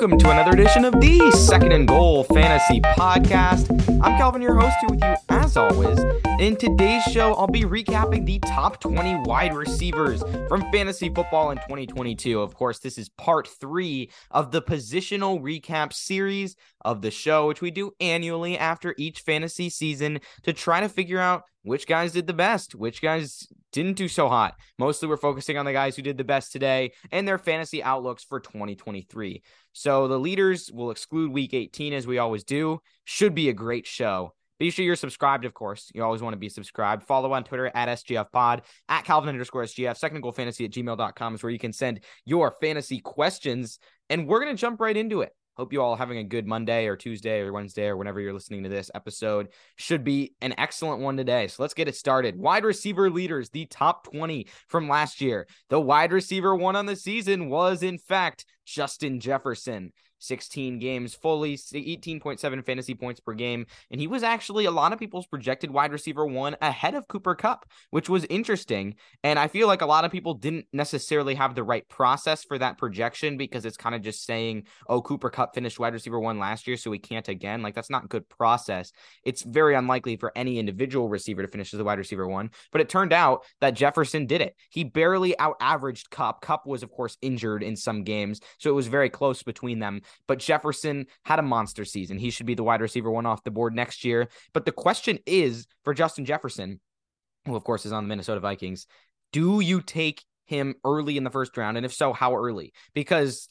welcome to another edition of the Second and Goal Fantasy Podcast. I'm Calvin, your host, here with you as always. In today's show, I'll be recapping the top 20 wide receivers from fantasy football in 2022. Of course, this is part three of the positional recap series of the show, which we do annually after each fantasy season to try to figure out which guys did the best, which guys didn't do so hot. Mostly we're focusing on the guys who did the best today and their fantasy outlooks for 2023. So the leaders will exclude week 18 as we always do. Should be a great show. Be sure you're subscribed, of course. You always want to be subscribed. Follow on Twitter at SGFPod, at Calvin underscore SGF, second goal fantasy at gmail.com is where you can send your fantasy questions. And we're going to jump right into it. Hope you all having a good Monday or Tuesday or Wednesday or whenever you're listening to this episode. Should be an excellent one today. So let's get it started. Wide receiver leaders, the top 20 from last year. The wide receiver one on the season was, in fact, Justin Jefferson. 16 games fully, 18.7 fantasy points per game. And he was actually a lot of people's projected wide receiver one ahead of Cooper Kupp, which was interesting. And I feel like a lot of people didn't necessarily have the right process for that projection because it's kind of just saying, oh, Cooper Kupp finished wide receiver one last year, so he can't again. Like that's not good process. It's very unlikely for any individual receiver to finish as a wide receiver one. But it turned out that Jefferson did it. He barely out averaged Cup. Kupp was, of course, injured in some games. So it was very close between them. But Jefferson had a monster season. He should be the wide receiver one off the board next year. But the question is for Justin Jefferson, who of course is on the Minnesota Vikings, do you take him early in the first round? And if so, how early? Because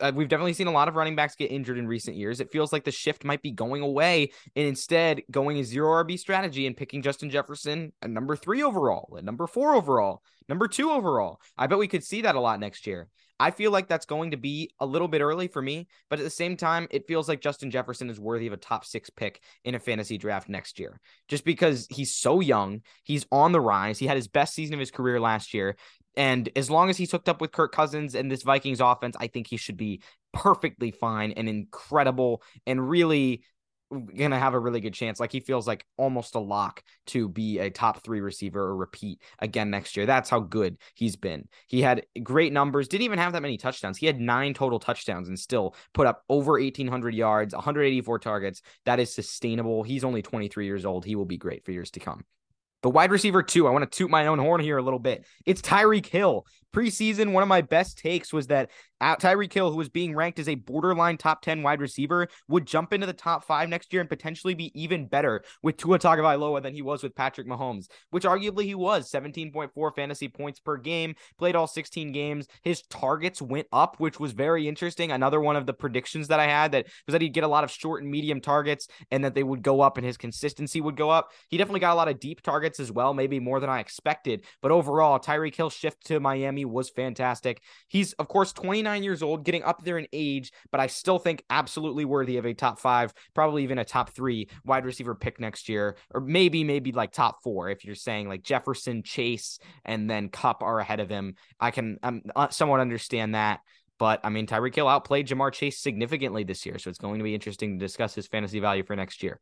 uh, we've definitely seen a lot of running backs get injured in recent years. It feels like the shift might be going away and instead going a zero RB strategy and picking Justin Jefferson at number three overall, at number four overall, number two overall. I bet we could see that a lot next year. I feel like that's going to be a little bit early for me, but at the same time, it feels like Justin Jefferson is worthy of a top six pick in a fantasy draft next year, just because he's so young. He's on the rise. He had his best season of his career last year. And as long as he's hooked up with Kirk Cousins and this Vikings offense, I think he should be perfectly fine and incredible and really gonna have a really good chance. Like he feels like almost a lock to be a top three receiver or repeat again next year. That's how good he's been. He had great numbers, didn't even have that many touchdowns. He had nine total touchdowns and still put up over 1,800 yards, 184 targets. That is sustainable. He's only 23 years old. He will be great for years to come. The wide receiver, two, I want to toot my own horn here a little bit. It's Tyreek Hill. Preseason, one of my best takes was that uh, Tyreek Hill, who was being ranked as a borderline top 10 wide receiver, would jump into the top five next year and potentially be even better with Tua Tagovailoa than he was with Patrick Mahomes, which arguably he was 17.4 fantasy points per game, played all 16 games. His targets went up, which was very interesting. Another one of the predictions that I had that was that he'd get a lot of short and medium targets and that they would go up and his consistency would go up. He definitely got a lot of deep targets as well, maybe more than I expected. But overall, Tyreek Hill shift to Miami was fantastic. He's, of course, 29 29 years old, getting up there in age, but I still think absolutely worthy of a top five, probably even a top three wide receiver pick next year, or maybe, maybe like top four if you're saying like Jefferson, Chase, and then Kupp are ahead of him. I can um, somewhat understand that. But I mean, Tyreek Hill outplayed Ja'Marr Chase significantly this year. So it's going to be interesting to discuss his fantasy value for next year.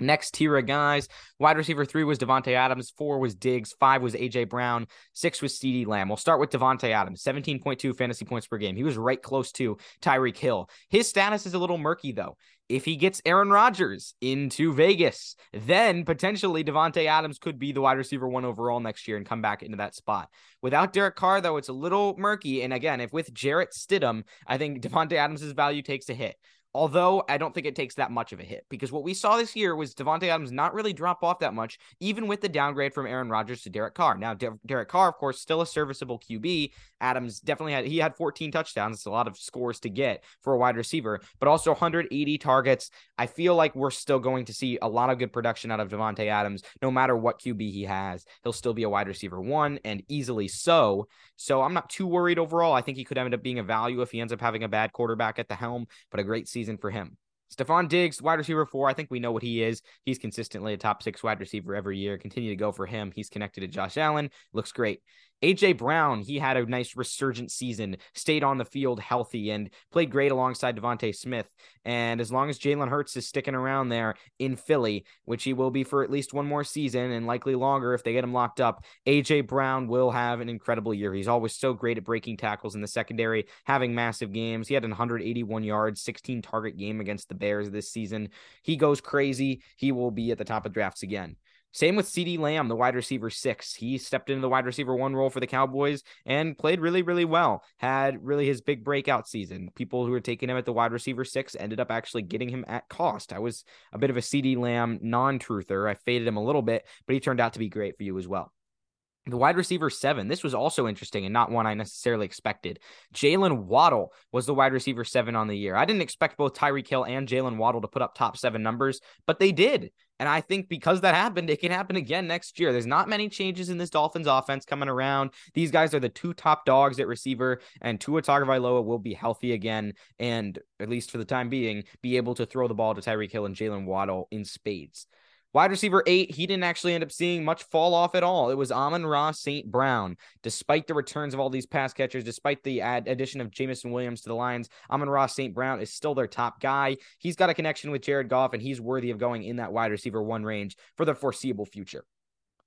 Next tier of guys, wide receiver three was Davante Adams, four was Diggs, five was AJ Brown, six was CeeDee Lamb. We'll start with Davante Adams, 17.2 fantasy points per game. He was right close to Tyreek Hill. His status is a little murky though. If he gets Aaron Rodgers into Vegas, then potentially Davante Adams could be the wide receiver one overall next year and come back into that spot. Without Derek Carr, though, it's a little murky. And again, if with Jarrett Stidham, I think Davante Adams' value takes a hit. Although I don't think it takes that much of a hit because what we saw this year was Davante Adams not really drop off that much, even with the downgrade from Aaron Rodgers to Derek Carr. Now, De- Derek Carr, of course, still a serviceable QB. Adams definitely had he had 14 touchdowns. It's a lot of scores to get for a wide receiver, but also 180 targets. I feel like we're still going to see a lot of good production out of Davante Adams, no matter what QB he has. He'll still be a wide receiver one and easily so. So I'm not too worried overall. I think he could end up being a value if he ends up having a bad quarterback at the helm, but a great season season for him. Stefon Diggs, wide receiver four. I think we know what he is. He's consistently a top six wide receiver every year. Continue to go for him. He's connected to Josh Allen. Looks great. AJ Brown, he had a nice resurgent season, stayed on the field healthy, and played great alongside DeVonta Smith. And as long as Jalen Hurts is sticking around there in Philly, which he will be for at least one more season and likely longer if they get him locked up, AJ Brown will have an incredible year. He's always so great at breaking tackles in the secondary, having massive games. He had an 181 yards, 16 target game against the Bears this season. He goes crazy. He will be at the top of drafts again. Same with CeeDee Lamb, the wide receiver six. He stepped into the wide receiver one role for the Cowboys and played really, really well. Had really his big breakout season. People who were taking him at the wide receiver six ended up actually getting him at cost. I was a bit of a CeeDee Lamb non truther. I faded him a little bit, but he turned out to be great for you as well. The wide receiver seven. This was also interesting and not one I necessarily expected. Jaylen Waddle was the wide receiver seven on the year. I didn't expect both Tyreek Hill and Jaylen Waddle to put up top seven numbers, but they did. And I think because that happened, it can happen again next year. There's not many changes in this Dolphins offense coming around. These guys are the two top dogs at receiver, and Tua Tagovailoa will be healthy again, and at least for the time being, be able to throw the ball to Tyreek Hill and Jaylen Waddle in spades. Wide receiver eight, he didn't actually end up seeing much fall off at all. It was Amon-Ra St. Brown. Despite the returns of all these pass catchers, despite the ad- addition of Jameson Williams to the Lions, Amon-Ra St. Brown is still their top guy. He's got a connection with Jared Goff, and he's worthy of going in that wide receiver one range for the foreseeable future.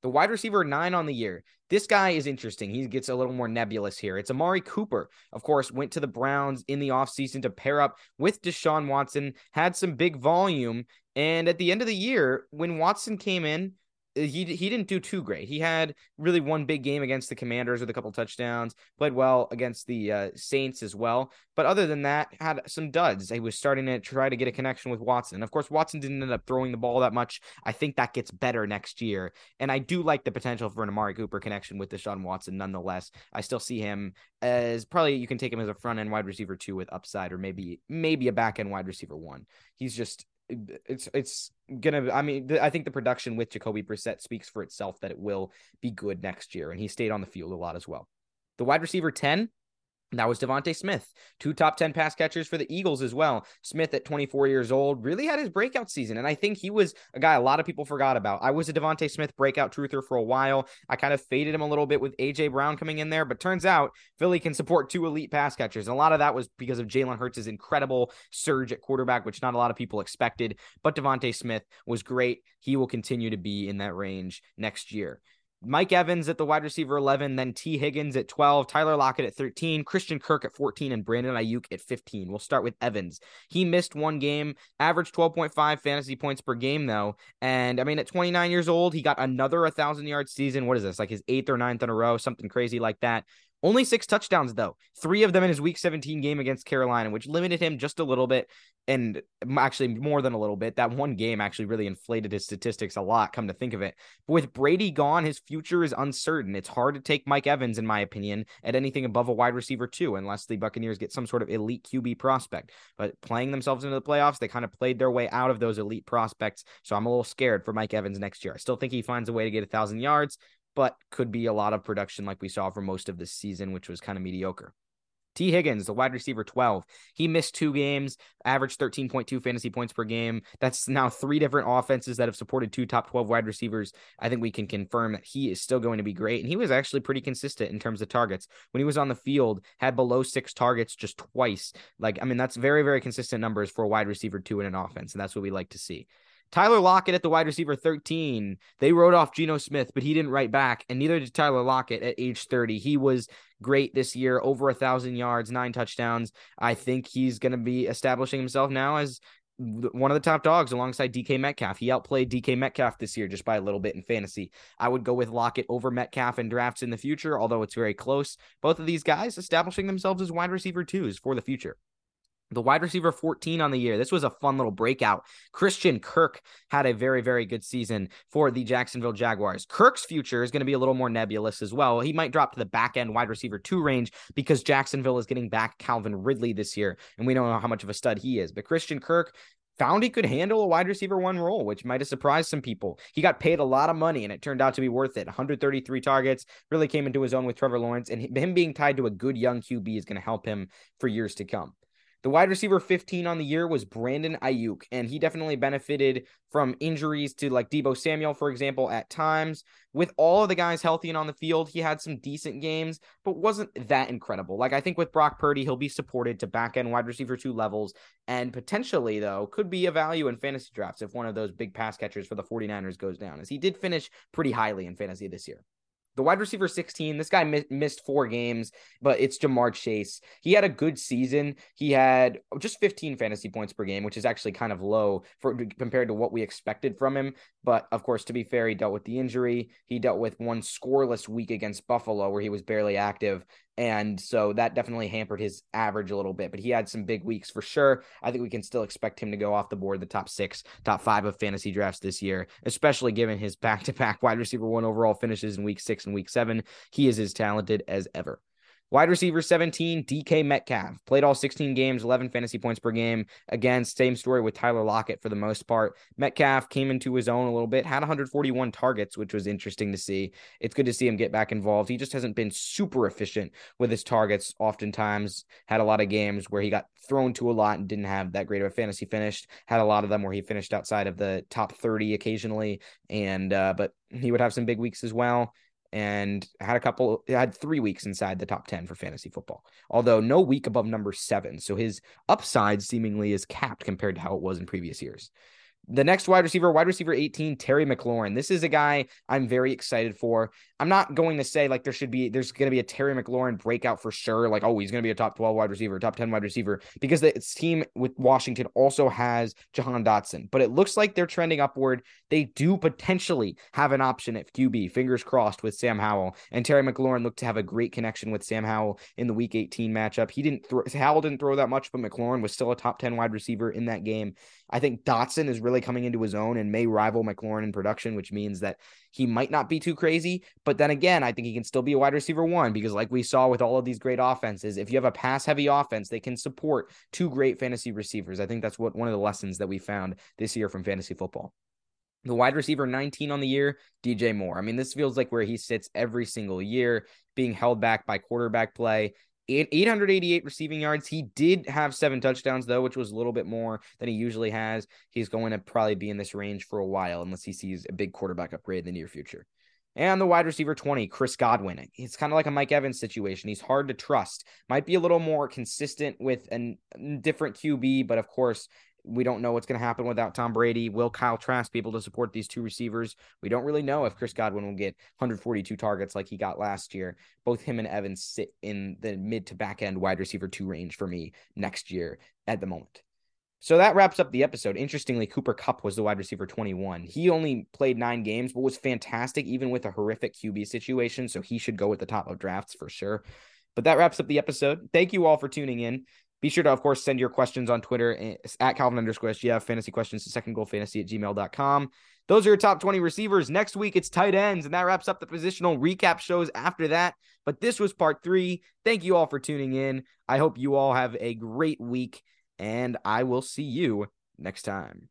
The wide receiver nine on the year. This guy is interesting. He gets a little more nebulous here. It's Amari Cooper, of course, went to the Browns in the offseason to pair up with Deshaun Watson, had some big volume, and at the end of the year, when Watson came in, he he didn't do too great. He had really one big game against the Commanders with a couple touchdowns. Played well against the uh, Saints as well. But other than that, had some duds. He was starting to try to get a connection with Watson. Of course, Watson didn't end up throwing the ball that much. I think that gets better next year, and I do like the potential for an Amari Cooper connection with Deshaun Watson. Nonetheless, I still see him as probably you can take him as a front end wide receiver two with upside, or maybe maybe a back end wide receiver one. He's just it's it's gonna. I mean, I think the production with Jacoby Brissett speaks for itself that it will be good next year, and he stayed on the field a lot as well. The wide receiver ten, that was DeVonta Smith, two top 10 pass catchers for the Eagles as well. Smith at 24 years old really had his breakout season. And I think he was a guy a lot of people forgot about. I was a DeVonta Smith breakout truther for a while. I kind of faded him a little bit with AJ Brown coming in there, but turns out Philly can support two elite pass catchers. And a lot of that was because of Jalen Hurts' incredible surge at quarterback, which not a lot of people expected. But DeVonta Smith was great. He will continue to be in that range next year. Mike Evans at the wide receiver 11, then Tee Higgins at 12, Tyler Lockett at 13, Christian Kirk at 14, and Brandon Aiyuk at 15. We'll start with Evans. He missed one game, averaged 12.5 fantasy points per game, though. And I mean, at 29 years old, he got another 1,000 yard season. What is this? Like his eighth or ninth in a row, something crazy like that. Only six touchdowns, though. Three of them in his week 17 game against Carolina, which limited him just a little bit. And actually, more than a little bit. That one game actually really inflated his statistics a lot, come to think of it. But with Brady gone, his future is uncertain. It's hard to take Mike Evans, in my opinion, at anything above a wide receiver, two, unless the Buccaneers get some sort of elite QB prospect. But playing themselves into the playoffs, they kind of played their way out of those elite prospects. So I'm a little scared for Mike Evans next year. I still think he finds a way to get a thousand yards, but could be a lot of production like we saw for most of this season, which was kind of mediocre. Tee Higgins, the wide receiver 12. He missed two games, averaged 13.2 fantasy points per game. That's now three different offenses that have supported two top 12 wide receivers. I think we can confirm that he is still going to be great. And he was actually pretty consistent in terms of targets. When he was on the field, had below six targets just twice. Like, I mean, that's very, very consistent numbers for a wide receiver two in an offense. And that's what we like to see. Tyler Lockett at the wide receiver 13. They wrote off Geno Smith, but he didn't write back, and neither did Tyler Lockett at age 30. He was great this year, over a thousand yards, nine touchdowns. I think he's going to be establishing himself now as one of the top dogs alongside DK Metcalf. He outplayed DK Metcalf this year just by a little bit in fantasy. I would go with Lockett over Metcalf in drafts in the future, although it's very close. Both of these guys establishing themselves as wide receiver twos for the future. The wide receiver 14 on the year. This was a fun little breakout. Christian Kirk had a very, very good season for the Jacksonville Jaguars. Kirk's future is going to be a little more nebulous as well. He might drop to the back end wide receiver two range because Jacksonville is getting back Calvin Ridley this year, and we don't know how much of a stud he is. But Christian Kirk found he could handle a wide receiver one role, which might have surprised some people. He got paid a lot of money and it turned out to be worth it. 133 targets, really came into his own with Trevor Lawrence, and him being tied to a good young QB is going to help him for years to come. The wide receiver 15 on the year was Brandon Aiyuk, and he definitely benefited from injuries to like Deebo Samuel, for example, at times. With all of the guys healthy and on the field, he had some decent games, but wasn't that incredible. Like I think with Brock Purdy, he'll be supported to back end wide receiver two levels, and potentially, though, could be a value in fantasy drafts if one of those big pass catchers for the 49ers goes down, as he did finish pretty highly in fantasy this year. The wide receiver 16, this guy mi- missed four games, but it's Ja'Marr Chase. He had a good season. He had just 15 fantasy points per game, which is actually kind of low for compared to what we expected from him. But of course, to be fair, he dealt with the injury. He dealt with one scoreless week against Buffalo where he was barely active. And so that definitely hampered his average a little bit, but he had some big weeks for sure. I think we can still expect him to go off the board, the top six, top five of fantasy drafts this year, especially given his back to back wide receiver one overall finishes in week six and week seven. He is as talented as ever. Wide receiver 17, DK Metcalf. Played all 16 games, 11 fantasy points per game. Again, same story with Tyler Lockett for the most part. Metcalf came into his own a little bit, had 141 targets, which was interesting to see. It's good to see him get back involved. He just hasn't been super efficient with his targets. Oftentimes, had a lot of games where he got thrown to a lot and didn't have that great of a fantasy finish. Had a lot of them where he finished outside of the top 30 occasionally. And, uh, but he would have some big weeks as well and had a couple had three weeks inside the top 10 for fantasy football although no week above number seven. So his upside seemingly is capped compared to how it was in previous years the next wide receiver, wide receiver 18, Terry McLaurin. This is a guy I'm very excited for. I'm not going to say like there should be, there's going to be a Terry McLaurin breakout for sure. Like, oh, he's going to be a top 12 wide receiver, top 10 wide receiver, because the team with Washington also has Jahan Dotson. But it looks like they're trending upward. They do potentially have an option at QB, fingers crossed, with Sam Howell. And Terry McLaurin looked to have a great connection with Sam Howell in the week 18 matchup. He didn't throw, Howell didn't throw that much, but McLaurin was still a top 10 wide receiver in that game. I think Dotson is really coming into his own and may rival McLaurin in production, which means that he might not be too crazy. But then again, I think he can still be a wide receiver one because, like we saw with all of these great offenses, if you have a pass heavy offense, they can support two great fantasy receivers. I think that's what one of the lessons that we found this year from fantasy football. The wide receiver 19 on the year, DJ Moore. I mean, this feels like where he sits every single year, being held back by quarterback play. 888 receiving yards. He did have seven touchdowns, though, which was a little bit more than he usually has. He's going to probably be in this range for a while unless he sees a big quarterback upgrade in the near future. And the wide receiver 20, Chris Godwin. It's kind of like a Mike Evans situation. He's hard to trust. Might be a little more consistent with a different QB, but of course, we don't know what's going to happen without Tom Brady. Will Kyle Trask be able to support these two receivers? We don't really know if Chris Godwin will get 142 targets like he got last year. Both him and Evans sit in the mid to back end wide receiver two range for me next year at the moment. So that wraps up the episode. Interestingly, Cooper Kupp was the wide receiver 21. He only played nine games, but was fantastic, even with a horrific QB situation. So he should go at the top of drafts for sure. But that wraps up the episode. Thank you all for tuning in. Be sure to, of course, send your questions on Twitter eh, at Calvin underscore SGF, fantasy questions to second goal fantasy at gmail.com. Those are your top 20 receivers. Next week, it's tight ends, and that wraps up the positional recap shows after that. But this was part three. Thank you all for tuning in. I hope you all have a great week, and I will see you next time.